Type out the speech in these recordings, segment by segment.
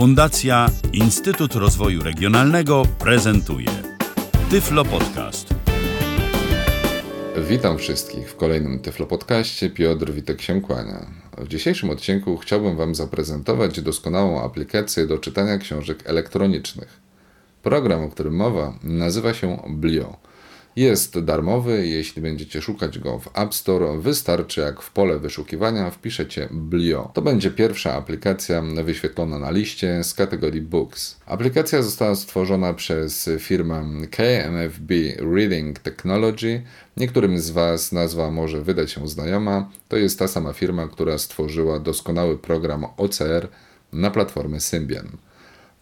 Fundacja Instytut Rozwoju Regionalnego prezentuje Tyflo Podcast. Witam wszystkich w kolejnym Tyflo Podcaście. Piotr Witek się kłania. W dzisiejszym odcinku chciałbym Wam zaprezentować doskonałą aplikację do czytania książek elektronicznych. Program, o którym mowa, nazywa się Blio. Jest darmowy, jeśli będziecie szukać go w App Store, wystarczy jak w pole wyszukiwania wpiszecie Blio. To będzie pierwsza aplikacja wyświetlona na liście z kategorii Books. Aplikacja została stworzona przez firmę KMFB Reading Technology. Niektórym z Was nazwa może wydać się znajoma. To jest ta sama firma, która stworzyła doskonały program OCR na platformę Symbian.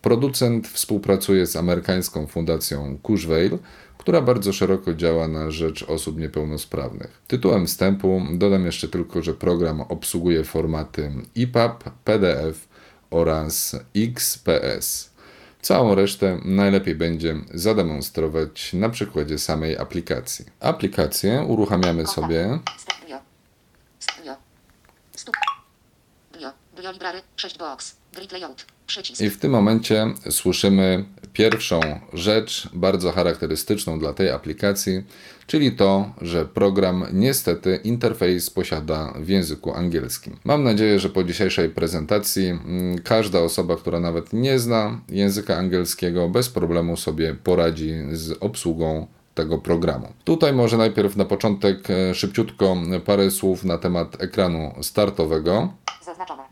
Producent współpracuje z amerykańską fundacją Cushvale, która bardzo szeroko działa na rzecz osób niepełnosprawnych. Tytułem wstępu dodam jeszcze tylko, że program obsługuje formaty EPUB, PDF oraz XPS. Całą resztę najlepiej będzie zademonstrować na przykładzie samej aplikacji. Aplikację uruchamiamy sobie. I w tym momencie słyszymy pierwszą rzecz bardzo charakterystyczną dla tej aplikacji, czyli to, że program niestety interfejs posiada w języku angielskim. Mam nadzieję, że po dzisiejszej prezentacji mm, każda osoba, która nawet nie zna języka angielskiego, bez problemu sobie poradzi z obsługą tego programu. Tutaj może najpierw na początek e, szybciutko parę słów na temat ekranu startowego. Zaznaczone.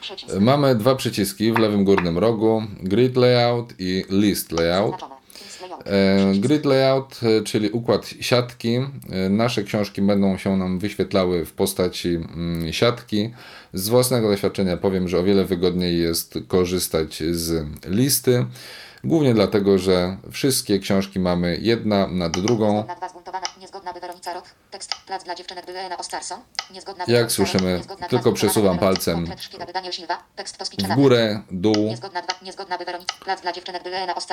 Przycisk. Mamy dwa przyciski w lewym górnym rogu: Grid Layout i List Layout. E, grid Layout, e, czyli układ siatki. E, nasze książki będą się nam wyświetlały w postaci mm, siatki. Z własnego doświadczenia powiem, że o wiele wygodniej jest korzystać z listy. Głównie dlatego, że wszystkie książki mamy jedna nad drugą. Jak słyszymy, tylko przesuwam palcem w górę, dół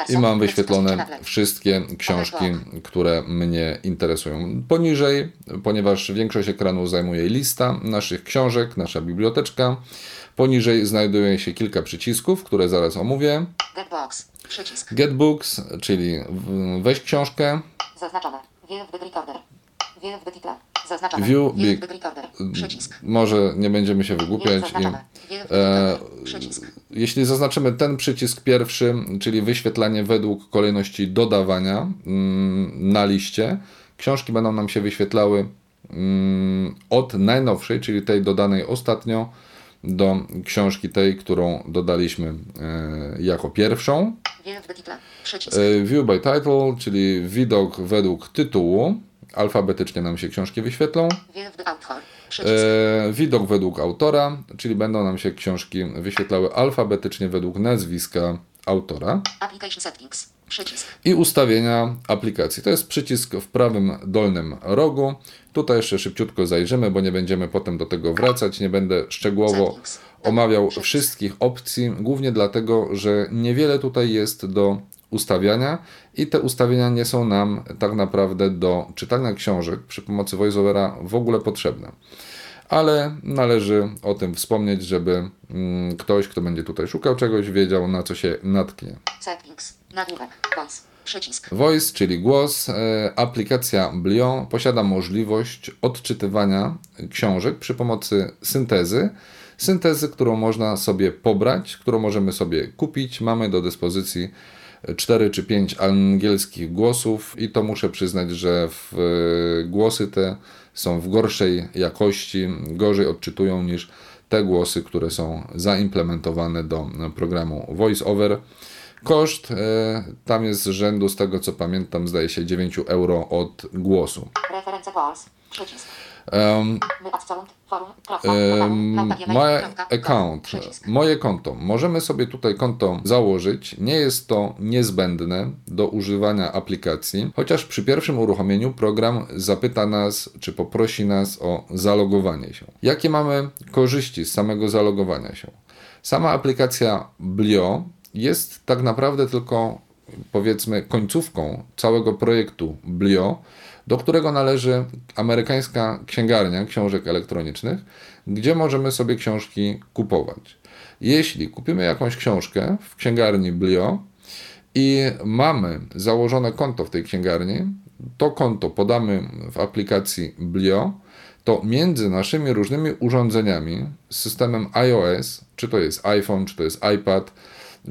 i mam wyświetlone wszystkie książki, które mnie interesują. Poniżej, ponieważ większość ekranu zajmuje lista naszych książek, nasza biblioteczka. Poniżej znajduje się kilka przycisków, które zaraz omówię. Przycisk. Get Books, czyli weź książkę. Zaznaczone. View recorder. Title. Big. Przycisk. Może nie będziemy się wygłupiać. I, e, jeśli zaznaczymy ten przycisk pierwszy, czyli wyświetlanie według kolejności dodawania mm, na liście, książki będą nam się wyświetlały mm, od najnowszej, czyli tej dodanej ostatnio, do książki tej, którą dodaliśmy e, jako pierwszą. E, view by title, czyli widok według tytułu. Alfabetycznie nam się książki wyświetlą. E, widok według autora, czyli będą nam się książki wyświetlały alfabetycznie według nazwiska autora. Application settings. Przycisk. I ustawienia aplikacji. To jest przycisk w prawym dolnym rogu. Tutaj jeszcze szybciutko zajrzymy, bo nie będziemy potem do tego wracać. Nie będę szczegółowo omawiał wszystkich opcji, głównie dlatego, że niewiele tutaj jest do ustawiania i te ustawienia nie są nam tak naprawdę do czytania książek przy pomocy VoiceOvera w ogóle potrzebne. Ale należy o tym wspomnieć, żeby mm, ktoś, kto będzie tutaj szukał czegoś, wiedział na co się natknie. Settings, nagłówek, voice. Przycisk. Voice, czyli głos. E, aplikacja Blion posiada możliwość odczytywania książek przy pomocy syntezy syntezy, którą można sobie pobrać, którą możemy sobie kupić. Mamy do dyspozycji 4 czy 5 angielskich głosów i to muszę przyznać, że w, e, głosy te są w gorszej jakości, gorzej odczytują niż te głosy, które są zaimplementowane do programu VoiceOver. Koszt e, tam jest z rzędu, z tego co pamiętam, zdaje się 9 euro od głosu. Reference głos. Przycisk. Um, my account, moje konto. Możemy sobie tutaj konto założyć. Nie jest to niezbędne do używania aplikacji, chociaż przy pierwszym uruchomieniu program zapyta nas, czy poprosi nas o zalogowanie się. Jakie mamy korzyści z samego zalogowania się? Sama aplikacja Blio jest tak naprawdę tylko powiedzmy końcówką całego projektu Blio do którego należy amerykańska księgarnia książek elektronicznych, gdzie możemy sobie książki kupować. Jeśli kupimy jakąś książkę w księgarni Blio i mamy założone konto w tej księgarni, to konto podamy w aplikacji Blio, to między naszymi różnymi urządzeniami z systemem iOS, czy to jest iPhone, czy to jest iPad,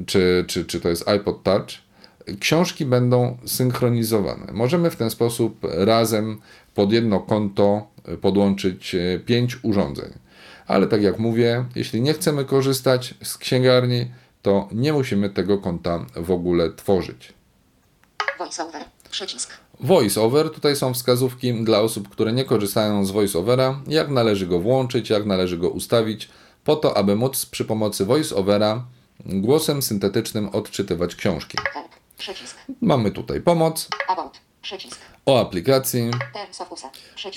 czy, czy, czy to jest iPod Touch, książki będą synchronizowane. Możemy w ten sposób razem pod jedno konto podłączyć e, pięć urządzeń. Ale tak jak mówię, jeśli nie chcemy korzystać z księgarni, to nie musimy tego konta w ogóle tworzyć. VoiceOver. Przycisk. VoiceOver, tutaj są wskazówki dla osób, które nie korzystają z VoiceOvera, jak należy go włączyć, jak należy go ustawić, po to, aby móc przy pomocy VoiceOvera głosem syntetycznym odczytywać książki. Help. Przycisk. Mamy tutaj pomoc About. Przycisk. o aplikacji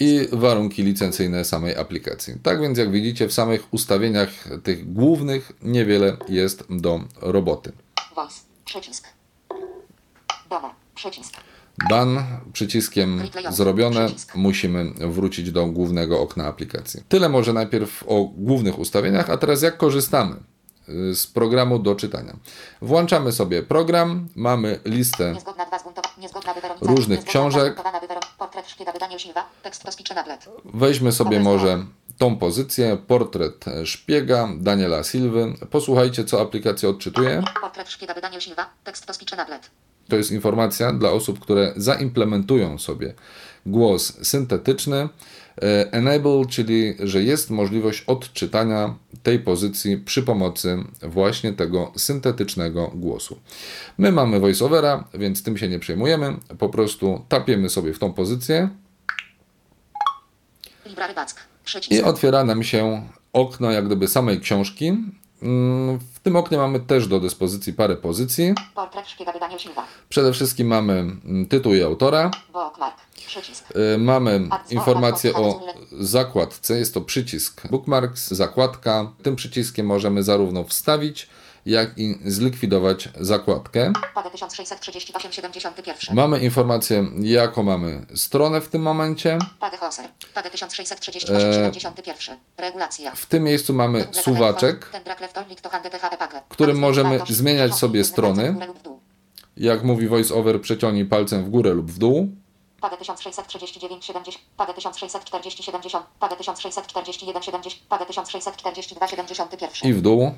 i warunki licencyjne samej aplikacji. Tak więc, jak widzicie, w samych ustawieniach tych głównych niewiele jest do roboty. Voice. Przycisk. Doma. Przycisk. Dan przyciskiem zrobione, musimy wrócić do głównego okna aplikacji. Tyle może najpierw o głównych ustawieniach, a teraz jak korzystamy z programu do czytania. Włączamy sobie program, mamy listę. Różnych książek. Weźmy sobie może tą pozycję, portret szpiega Daniela Silwy. Posłuchajcie, co aplikacja odczytuje. To jest informacja dla osób, które zaimplementują sobie głos syntetyczny. E, Enable, czyli że jest możliwość odczytania tej pozycji przy pomocy właśnie tego syntetycznego głosu. My mamy voiceovera, więc tym się nie przejmujemy. Po prostu tapiemy sobie w tą pozycję i otwiera nam się okno jak gdyby samej książki. Mm, W tym oknie mamy też do dyspozycji parę pozycji. Przede wszystkim mamy mm, tytuł i autora. Bookmark. Y, Mamy informację o zakładce, jest to przycisk Bookmarks, zakładka. Tym przyciskiem możemy zarówno wstawić, jak i zlikwidować zakładkę. Padę 1638 71. Mamy informację, jaką mamy stronę w tym momencie. Padę Hoser. Padę 1638 71. Regulacja. W tym miejscu mamy suwaczek, którym możemy zmieniać sobie strony. Jak mówi VoiceOver, przeciągnij palcem w górę lub w dół. Padę 1639 70. Padę 1640 70. Padę 1641 70. Padę 1642 71. I w dół.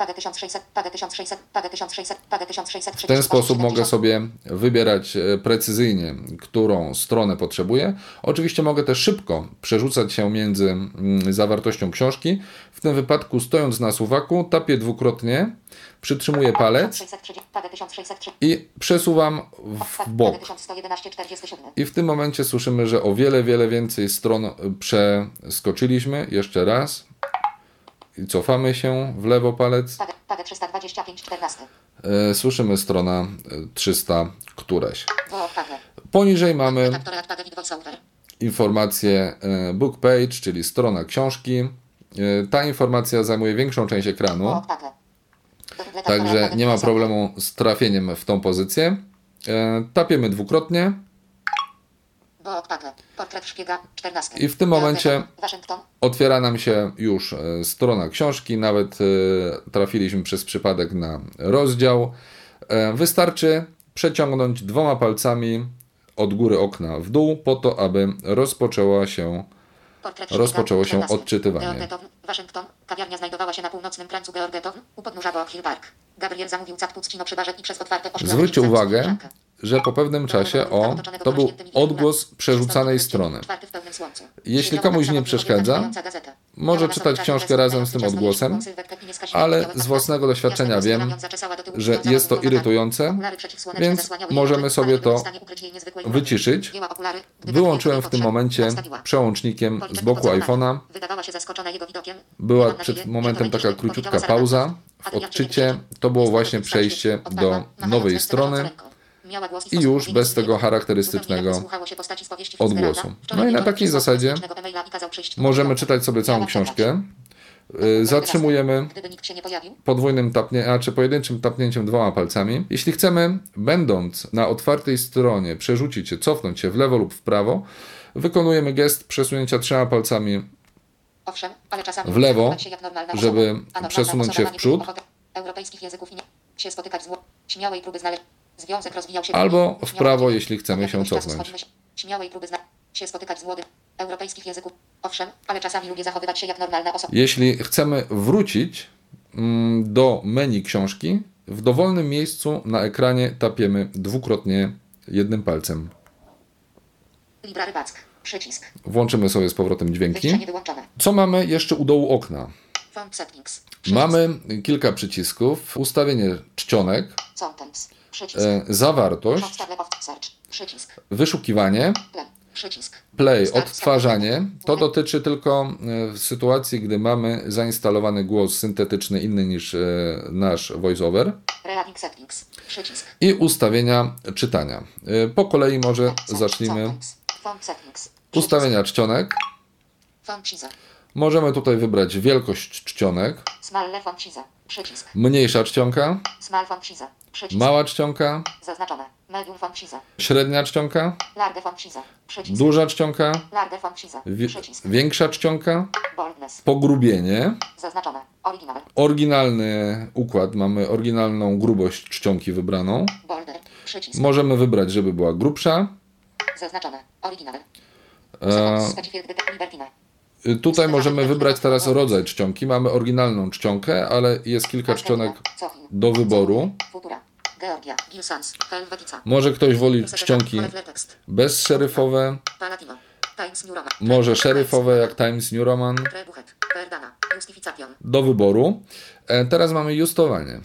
Padę 1600. Padę 1600. Padę 1600. Padę 1600. W ten sposób mogę sobie wybierać e, precyzyjnie, którą stronę potrzebuję. Oczywiście mogę też szybko przerzucać się między mm, zawartością książki. W tym wypadku, stojąc na suwaku, tapię dwukrotnie, przytrzymuję palec Padę 1603. i przesuwam w bok. Padę 1111 47. I w tym momencie słyszymy, że o wiele, wiele więcej stron e, przeskoczyliśmy. Jeszcze raz. I cofamy się w lewo palec. Padę 325 14. E, Słyszymy strona e, 300 któraś. Bo padę. Poniżej mamy informację e, book page, czyli strona książki. E, Ta informacja zajmuje większą część ekranu, także nie ma problemu z trafieniem w tą pozycję. Tapiemy dwukrotnie Bo padę. Portret szpiega 14. I w tym momencie- otwiera nam się już e, strona książki, nawet e, trafiliśmy przez przypadek na rozdział. E, Wystarczy przeciągnąć dwoma palcami od góry okna w dół, po to, aby rozpoczęła się Rozpoczęło się 14. odczytywanie. Waszyngton. Kawiarnia znajdowała się na północnym krańcu Georgetown, u podnóża Hill Park. Gabriel zamówił cappuccino przy barze i przez otwarte Zwróćcie uwagę. Że po pewnym czasie o, to był odgłos przerzucanej strony. Jeśli komuś nie przeszkadza, może czytać książkę razem z tym odgłosem, ale z własnego doświadczenia wiem, że jest to irytujące, więc możemy sobie to wyciszyć. Wyłączyłem w tym momencie przełącznikiem z boku iPhone'a. Była przed momentem taka króciutka pauza w odczycie. To było właśnie przejście do nowej strony i już bez tego charakterystycznego odgłosu. No i na takiej zasadzie Możemy czytać sobie całą książkę. Y, Zatrzymujemy podwójnym tapnięciem, a czy pojedynczym tapnięciem dwoma palcami. Jeśli chcemy, będąc na otwartej stronie, przerzucić się, cofnąć się w lewo lub w prawo, wykonujemy gest przesunięcia trzema palcami Owszem, w lewo, normalna żeby przesunąć się w przód. Europejskich języków nie się spotykać z śmiałej próby znaleźć. Związek rozwijał się Albo w prawo, jeśli chcemy się cofnąć. schodzimy się- Śmiałej próby zna- się spotykać z młodych europejskich języków. Owszem, ale czasami lubię zachowywać się jak normalna osoba. Jeśli chcemy wrócić mm, do menu książki, w dowolnym miejscu na ekranie tapiemy dwukrotnie jednym palcem. Libra Ryback. Przycisk. Włączymy sobie z powrotem dźwięki. Co mamy jeszcze u dołu okna? Mamy kilka przycisków. Ustawienie czcionek, Contents. E, zawartość, wyszukiwanie, Play. Odtwarzanie. To dotyczy tylko e, w sytuacji, gdy mamy zainstalowany głos syntetyczny inny niż e, nasz voiceover. I ustawienia czytania. Po kolei może zacznijmy. Ustawienia czcionek. Możemy tutaj wybrać wielkość czcionek. Mniejsza czcionka. Przycisk. mała czcionka, Zaznaczone. Medium font size. średnia czcionka, Large font size. Przycisk. duża czcionka, Large size. wie- Przycisk. większa czcionka, Boldness. pogrubienie. Zaznaczone. Original. Oryginalny układ, mamy oryginalną grubość czcionki wybraną. Bolder. Przycisk. Możemy wybrać, żeby była grubsza. Zaznaczone. Original. E. tutaj możemy wybrać teraz rodzaj czcionki. Mamy oryginalną czcionkę, ale jest kilka czcionek do wyboru. Może ktoś woli czcionki bezszeryfowe, może szeryfowe jak Times New Roman. Do wyboru. E, teraz mamy justowanie.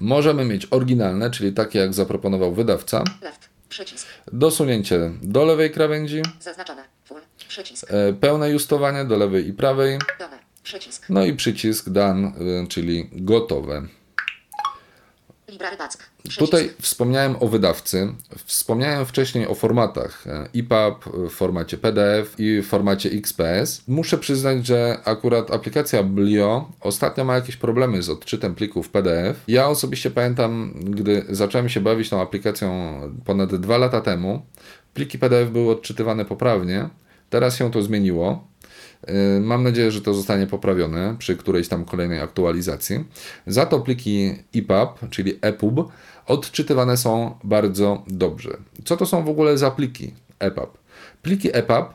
Możemy mieć oryginalne, czyli takie jak zaproponował wydawca. Dosunięcie do lewej krawędzi. Zaznaczone. Przycisk. E, pełne justowanie do lewej i prawej. Przycisk. No i przycisk done, y, czyli gotowe. Tutaj wspomniałem o wydawcy, wspomniałem wcześniej o formatach e, EPUB w formacie PDF i w formacie XPS. Muszę przyznać, że akurat aplikacja Blio ostatnio ma jakieś problemy z odczytem plików PDF. Ja osobiście pamiętam, gdy zacząłem się bawić tą aplikacją ponad dwa lata temu, pliki PDF były odczytywane poprawnie. Teraz się to zmieniło. Yy, Mam nadzieję, że to zostanie poprawione przy którejś tam kolejnej aktualizacji. Za to pliki EPUB, czyli EPUB, odczytywane są bardzo dobrze. Co to są w ogóle za pliki EPUB? Pliki EPUB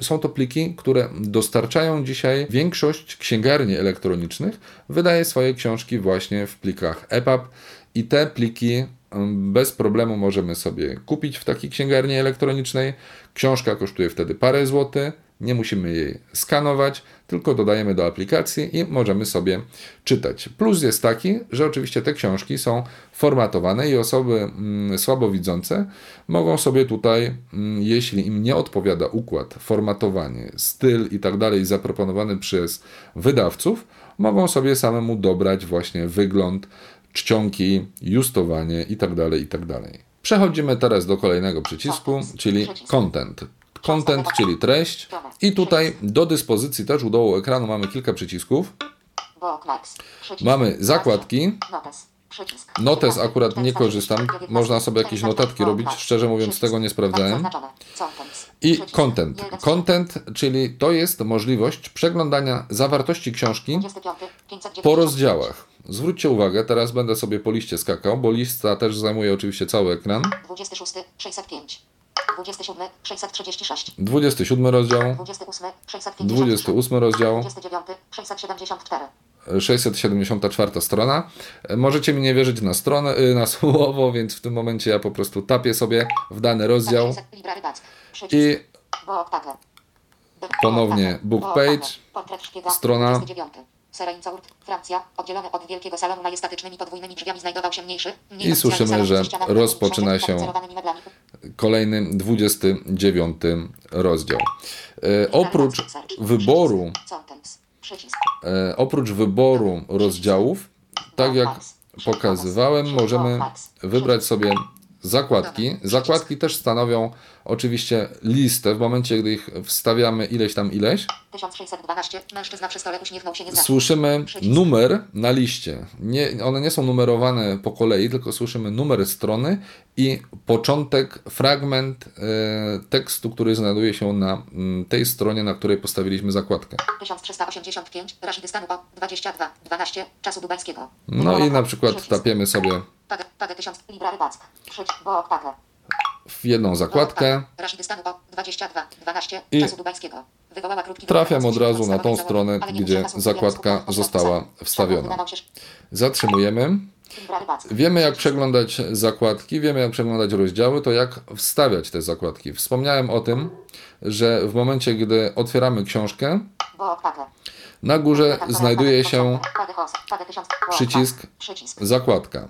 y, są to pliki, które dostarczają dzisiaj większość księgarni elektronicznych, wydaje swoje książki właśnie w plikach EPUB i te pliki y, bez problemu możemy sobie kupić w takiej księgarni elektronicznej. Książka kosztuje wtedy parę złotych, nie musimy jej skanować, tylko dodajemy do aplikacji i możemy sobie czytać. Plus jest taki, że oczywiście te książki są formatowane i osoby mm, słabowidzące mogą sobie tutaj, mm, jeśli im nie odpowiada układ, formatowanie, styl i tak dalej zaproponowany przez wydawców, mogą sobie samemu dobrać właśnie wygląd, czcionki, justowanie i tak dalej, i tak dalej. Przechodzimy teraz do kolejnego przycisku, czyli content. Content, czyli treść. I tutaj do dyspozycji też u dołu ekranu mamy kilka przycisków. Mamy zakładki. Notes. Akurat nie korzystam. Można sobie jakieś notatki robić. Szczerze mówiąc, tego nie sprawdzałem. I content. Content, czyli to jest możliwość przeglądania zawartości książki 25, 595. po rozdziałach. Zwróćcie uwagę, teraz będę sobie po liście skakał, bo lista też zajmuje oczywiście cały ekran. 26, 605. 27, 636. 27 rozdział, 28, 650. 28 rozdział, 29, 674. 674 strona. Możecie mi nie wierzyć na stronę, y, na słowo, więc w tym momencie ja po prostu tapię sobie w dany rozdział 600 Libra Ryback. Przycisk. i. Ponownie book page, strona. 29. Serein-Court, Francja, oddzielony od wielkiego salonu majestatycznymi podwójnymi drzwiami znajdował się mniejszy, mniej I słyszymy, że rozpoczyna się kolejny 29 rozdział. E, oprócz wyboru, e, oprócz wyboru rozdziałów, tak jak pokazywałem, możemy wybrać sobie zakładki. Zakładki też stanowią oczywiście listę. W momencie, gdy ich wstawiamy ileś tam ileś, 1612. Mężczyzna przy stole uśmiechnął się niezawodnie. słyszymy Przycisk. numer na liście. Nie, one nie są numerowane po kolei, tylko słyszymy numer strony i początek, fragment e, tekstu, który znajduje się na mm, tej stronie, na której postawiliśmy zakładkę. 1385. Rashidy stanu o 22. 12. Czasu dubańskiego. No i na przykład tapiemy sobie Pagę, pagę 1000. Libra ryback. Przycisk. Bo. W jedną zakładkę. Rashidy stanu o 22. 12. I trafiam od razu na tą stronę, gdzie zakładka została wstawiona. Zatrzymujemy. Wiemy, jak przeglądać zakładki, wiemy, jak przeglądać rozdziały, to jak wstawiać te zakładki. Wspomniałem o tym, że w momencie, gdy otwieramy książkę. Na górze znajduje się Pagę hos. Pagę 1000. Bo przycisk zakładka.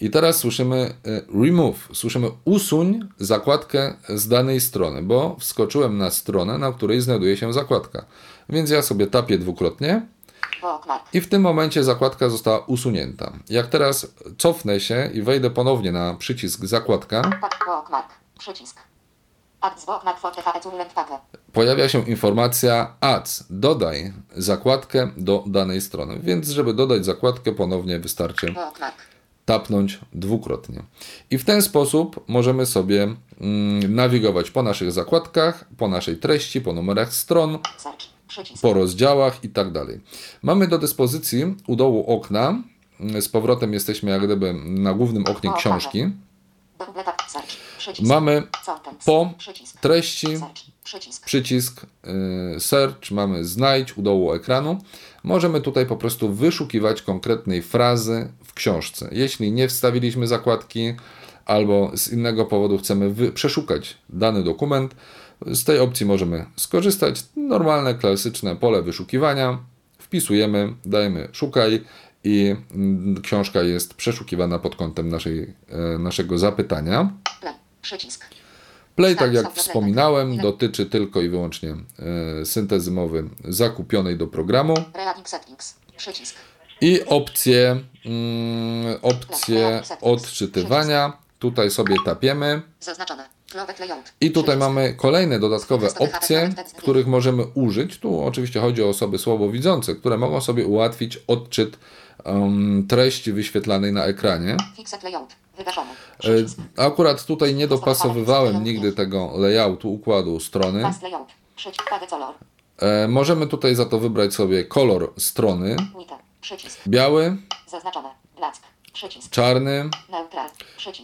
I teraz słyszymy e, remove, słyszymy usuń zakładkę z danej strony, bo wskoczyłem na stronę, na której znajduje się zakładka. Więc ja sobie tapię dwukrotnie i w tym momencie zakładka została usunięta. Jak teraz cofnę się i wejdę ponownie na przycisk zakładka, Tak. Przycisk. Pojawia się informacja add, dodaj zakładkę do danej strony. Więc żeby dodać zakładkę ponownie wystarczy tapnąć dwukrotnie. I w ten sposób możemy sobie mm, nawigować po naszych zakładkach, po naszej treści, po numerach stron, po rozdziałach i tak dalej. Mamy do dyspozycji u dołu okna, z powrotem jesteśmy jak gdyby na głównym oknie książki. Mamy po treści. Przycisk. y, search, mamy znajdź u dołu ekranu. Możemy tutaj po prostu wyszukiwać konkretnej frazy w książce. Jeśli nie wstawiliśmy zakładki albo z innego powodu chcemy przeszukać dany dokument, z tej opcji możemy skorzystać. Normalne, klasyczne pole wyszukiwania. Wpisujemy, dajemy szukaj i mm, książka jest przeszukiwana pod kątem naszej, e, naszego zapytania. Play. Przycisk. Play, tak jak wspominałem, dotyczy tylko i wyłącznie e, syntezy mowy zakupionej do programu i opcje, mm, opcje odczytywania. Tutaj sobie tapiemy i tutaj mamy kolejne dodatkowe opcje, których możemy użyć. Tu oczywiście chodzi o osoby słabowidzące, które mogą sobie ułatwić odczyt em, treści wyświetlanej na ekranie. E. Akurat tutaj nie dopasowywałem nigdy tego layoutu układu strony. E, Możemy tutaj za to wybrać sobie kolor strony. Biały, czarny,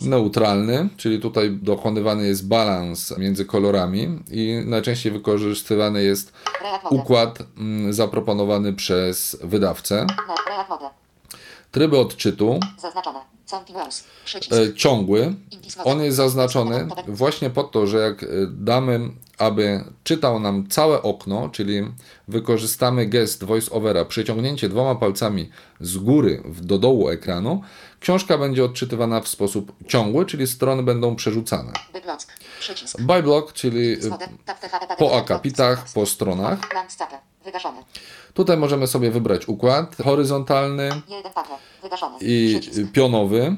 neutralny, czyli tutaj dokonywany jest balans między kolorami i najczęściej wykorzystywany jest układ mm, zaproponowany przez wydawcę. No. Tryby odczytu Zaznaczone. E, ciągły. On jest zaznaczony właśnie po to, że jak e, damy, aby czytał nam całe okno, czyli wykorzystamy gest voice-overa, przyciągnięcie dwoma palcami z góry do dołu ekranu, książka będzie odczytywana w sposób ciągły, czyli strony będą przerzucane. By block, czyli e, po akapitach, po stronach. Tutaj możemy sobie wybrać układ horyzontalny i pionowy.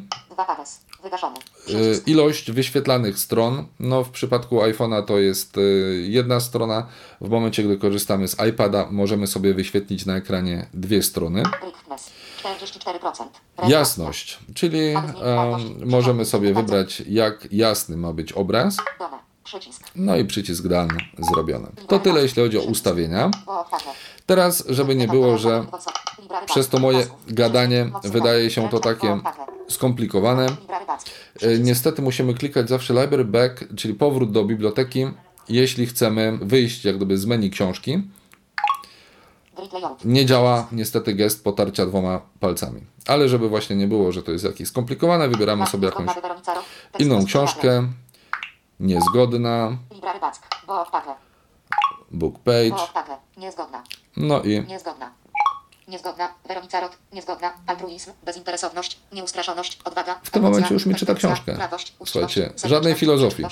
Y. Ilość wyświetlanych stron, no w przypadku iPhone'a to jest y, jedna strona. W momencie, gdy korzystamy z iPada, możemy sobie wyświetlić na ekranie dwie strony. Brightness. 44%. Jasność, czyli em, możemy sobie wybrać, jak jasny ma być obraz. Przycisk. No i przycisk done zrobione. To tyle, jeśli chodzi o ustawienia. Teraz, żeby nie było, że przez to moje gadanie wydaje się to takie skomplikowane, E, Niestety musimy klikać zawsze library back, czyli powrót do biblioteki, jeśli chcemy wyjść jak gdyby z menu książki. Nie działa niestety gest potarcia dwoma palcami. Ale żeby właśnie nie było, że to jest jakieś skomplikowane, wybieramy sobie jakąś inną książkę. Niezgodna, book Bo page. Niezgodna. No i Niezgodna. Niezgodna. Weronica Rot. Niezgodna. Altruizm. Bezinteresowność. Nieustraszoność. Odwaga. w tym momencie już mi czyta książkę. Słuchajcie, żadnej filozofii.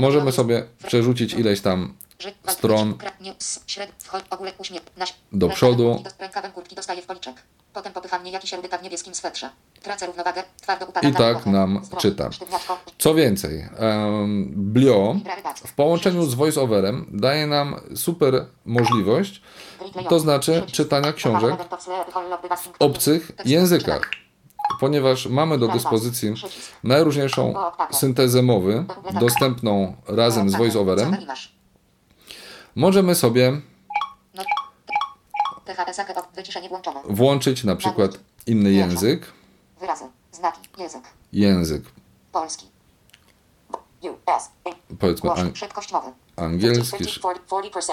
Możemy sobie przerzucić ileś tam stron. Do przodu. I tak nam czyta. Co więcej, Blio w połączeniu z voiceoverem daje nam super możliwość, to znaczy czytania książek w obcych językach, ponieważ mamy do dyspozycji najróżniejszą syntezę mowy, dostępną razem z voiceoverem. Możemy sobie No. Włączyć na przykład inny język, Wyrazy. Znaki. Język. język Polski. US. powiedzmy Głośno. an- Szybkość mowy. angielski, 50, 40%.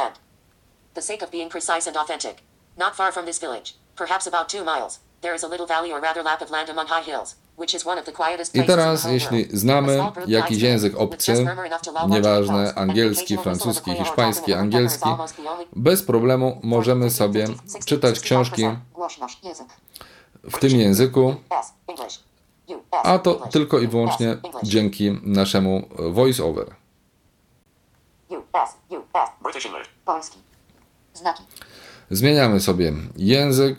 The sake of being precise and authentic. Not far from this village, perhaps about two miles, there is a little valley or rather lap of land among high hills, which is one of the quietest I places in teraz, the whole jeśli world. znamy jakiś język obcy, nieważne, angielski, francuski, hiszpański, angielski, bez problemu możemy sobie czytać książki w tym języku, a to tylko i wyłącznie dzięki naszemu voiceover. US, US. British English. Polski. Znaki. Zmieniamy sobie język,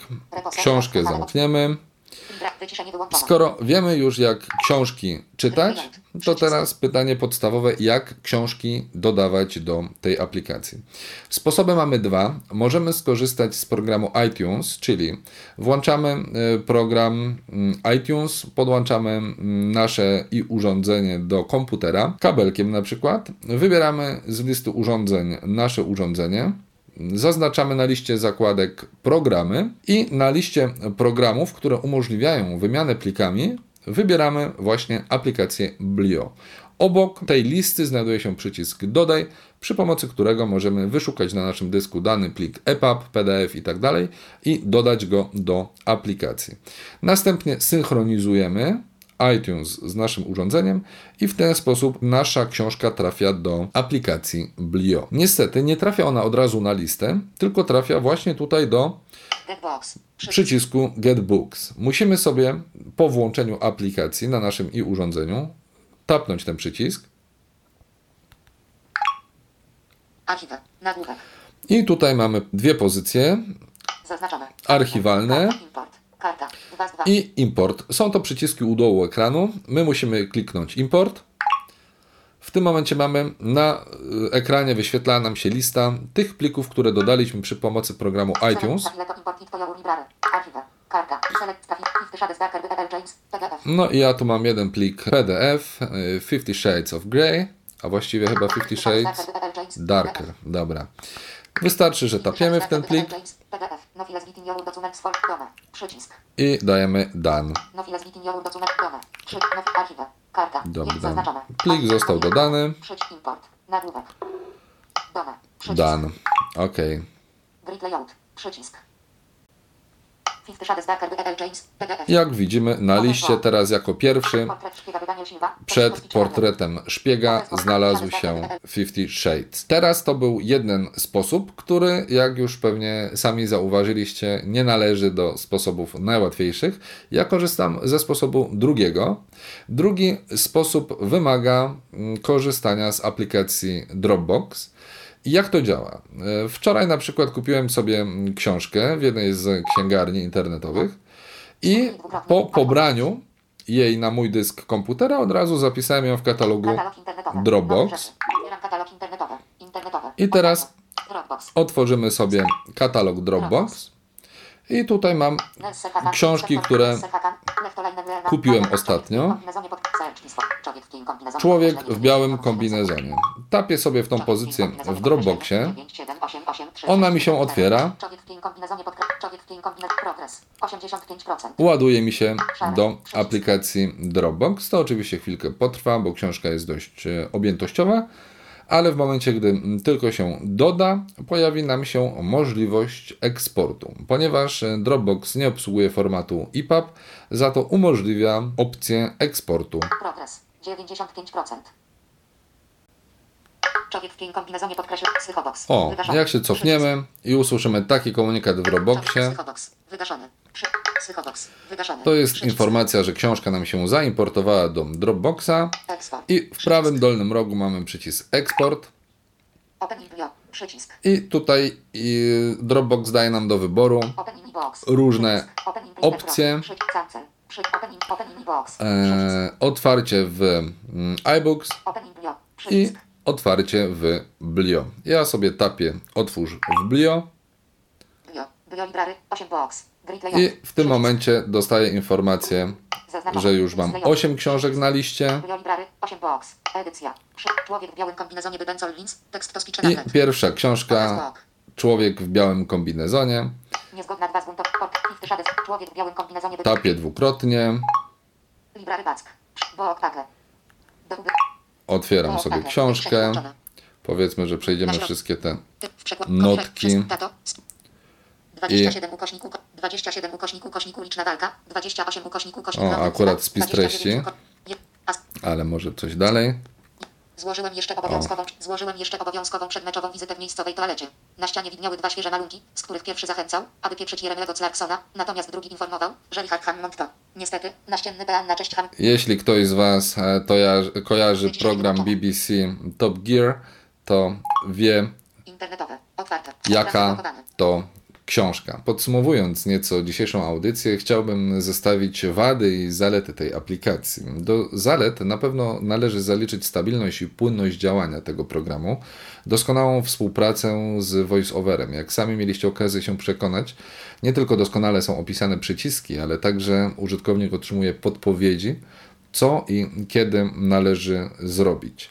książkę zamkniemy. Skoro wiemy już, jak książki czytać, to teraz pytanie podstawowe, jak książki dodawać do tej aplikacji. Sposoby mamy dwa. Możemy skorzystać z programu iTunes, czyli włączamy y, program mm, iTunes, podłączamy mm, nasze i urządzenie do komputera, kabelkiem na przykład. Wybieramy z listy urządzeń nasze urządzenie. Zaznaczamy na liście zakładek programy i na liście programów, które umożliwiają wymianę plikami, wybieramy właśnie aplikację Blio. Obok tej listy znajduje się przycisk Dodaj, przy pomocy którego możemy wyszukać na naszym dysku dany plik EPUB, PDF itd. tak i dodać go do aplikacji. Następnie synchronizujemy iTunes z naszym urządzeniem i w ten sposób nasza książka trafia do aplikacji Blio. Niestety nie trafia ona od razu na listę, tylko trafia właśnie tutaj do przycisku Get Books. Musimy sobie po włączeniu aplikacji na naszym i urządzeniu tapnąć ten przycisk Archiwa. Nagłówek. i tutaj mamy dwie pozycje Zaznaczone. Archiwalne. Karta. Import. Karta. 2 z 2. i import. Są to przyciski u dołu ekranu. My musimy kliknąć import. W tym momencie mamy na y, ekranie wyświetla nam się lista tych plików, które dodaliśmy przy pomocy programu iTunes. No i ja tu mam jeden plik PDF, y, Fifty Shades of Grey, a właściwie chyba Fifty Shades Darker. Dobra. Wystarczy, że tapiemy w ten plik i dajemy. Jest Dobra. Plik został dodany. Done. Ok. Grid layout. Przycisk. Fifty Shades Darker by L. James. PDF. Jak widzimy na liście teraz jako pierwszy przed portretem szpiega znalazł się Fifty Shades. Teraz to był jeden sposób, który, jak już pewnie sami zauważyliście, nie należy do sposobów najłatwiejszych. Ja korzystam ze sposobu drugiego. Drugi sposób wymaga mm, korzystania z aplikacji Dropbox. Jak to działa? E, Wczoraj na przykład kupiłem sobie książkę w jednej z księgarni internetowych i po pobraniu jej na mój dysk komputera od razu zapisałem ją w katalogu. Dropbox. I teraz otworzymy sobie katalog Dropbox. I tutaj mam książki, które kupiłem ostatnio. Człowiek w białym kombinezonie. Tapię sobie w tą pozycję w Dropboxie. Ona mi się otwiera. Człowiek w tym kombinezonie podkre- Człowiek w tym kombinezonie progres. 85%. ładuje mi się do aplikacji Dropbox. To oczywiście chwilkę potrwa, bo książka jest dość e, objętościowa, ale w momencie, gdy tylko się doda, pojawi nam się możliwość eksportu. Ponieważ Dropbox nie obsługuje formatu EPUB, za to umożliwia opcję eksportu. Progres. 95%. Człowiek w kombinezonie podkreślił psychobox. O, jak się cofniemy i usłyszymy taki komunikat w Dropboxie, Psychobox. Wygaszony. To jest informacja, że książka nam się zaimportowała do Dropboxa Export. i w prawym dolnym rogu mamy przycisk eksport. Blio. I tutaj Dropbox daje nam do wyboru. Różne opcje. e, otwarcie w mm, iBooks i otwarcie w Blio. Ja sobie tapię otwórz w Blio Bio. Bio library. 8 box. I w tym momencie dostaję informację, że już mam List layout. 8 książek na liście. Bio library. 8 box. Edycja. Przy... Człowiek w białym kombinezonie Bedencol Lins. Tekst to speech I pierwsza książka. Człowiek w białym kombinezonie. Tapię dwukrotnie. Otwieram sobie książkę. Powiedzmy, że przejdziemy wszystkie te. Notki. Tato. 27 ukośniku, ko- 27 ukośniku, kośniku liczna walka, 28 ukośniku, kośnik O, akurat spis 29 treści. Ale może coś dalej. Złożyłem jeszcze obowiązkową, złożyłem jeszcze obowiązkową przedmeczową wizytę w miejscowej toalecie. Na ścianie widniały dwa świeże malunki, z których pierwszy zachęcał, aby pieprzyć Jeremiego Clarksona, natomiast drugi informował, że Richard Hammond to, niestety, naścienny pean na cześć Ham... Jeśli ktoś z Was e, to ja, kojarzy program BBC Top Gear, to wie, Internetowe, otwarte, jaka to książka. Podsumowując nieco dzisiejszą audycję, chciałbym zestawić wady i zalety tej aplikacji. Do zalet na pewno należy zaliczyć stabilność i płynność działania tego programu, doskonałą współpracę z VoiceOverem. Jak sami mieliście okazję się przekonać, nie tylko doskonale są opisane przyciski, ale także użytkownik otrzymuje podpowiedzi, co i kiedy należy zrobić.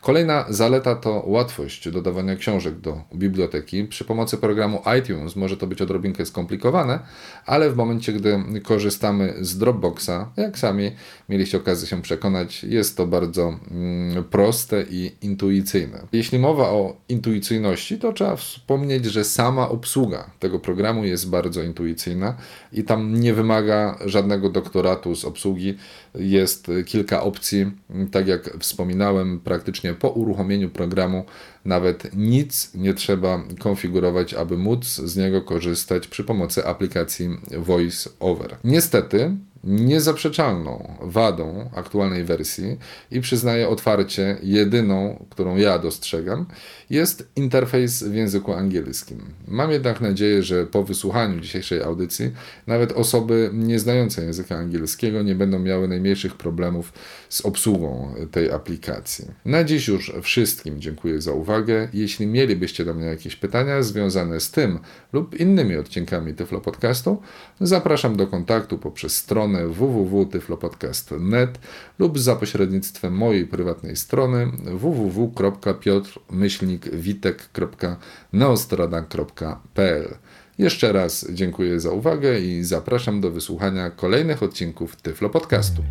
Kolejna zaleta to łatwość dodawania książek do biblioteki. Przy pomocy programu iTunes może to być odrobinkę skomplikowane, ale w momencie, gdy korzystamy z Dropboxa, jak sami mieliście okazję się przekonać, jest to bardzo mm, proste i intuicyjne. Jeśli mowa o intuicyjności, to trzeba wspomnieć, że sama obsługa tego programu jest bardzo intuicyjna i tam nie wymaga żadnego doktoratu z obsługi. Jest kilka opcji, tak jak wspominałem, praktycznie po uruchomieniu programu nawet nic nie trzeba konfigurować, aby móc z niego korzystać przy pomocy aplikacji VoiceOver. Niestety, niezaprzeczalną wadą aktualnej wersji i przyznaję otwarcie, jedyną, którą ja dostrzegam, jest interfejs w języku angielskim. Mam jednak nadzieję, że po wysłuchaniu dzisiejszej audycji nawet osoby nieznające języka angielskiego nie będą miały najmniejszych problemów z obsługą tej aplikacji. Na dziś już wszystkim dziękuję za uwagę. Jeśli mielibyście do mnie jakieś pytania związane z tym lub innymi odcinkami Tyflo Podcastu, zapraszam do kontaktu poprzez stronę www.tyflopodcast.net lub za pośrednictwem mojej prywatnej strony www.piotrmyślnikwitek.neostrada.pl Jeszcze raz dziękuję za uwagę i zapraszam do wysłuchania kolejnych odcinków Tyflo Podcastu.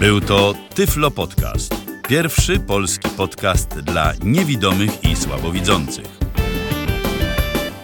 Był to Tyflo Podcast. Pierwszy polski podcast dla niewidomych i słabowidzących.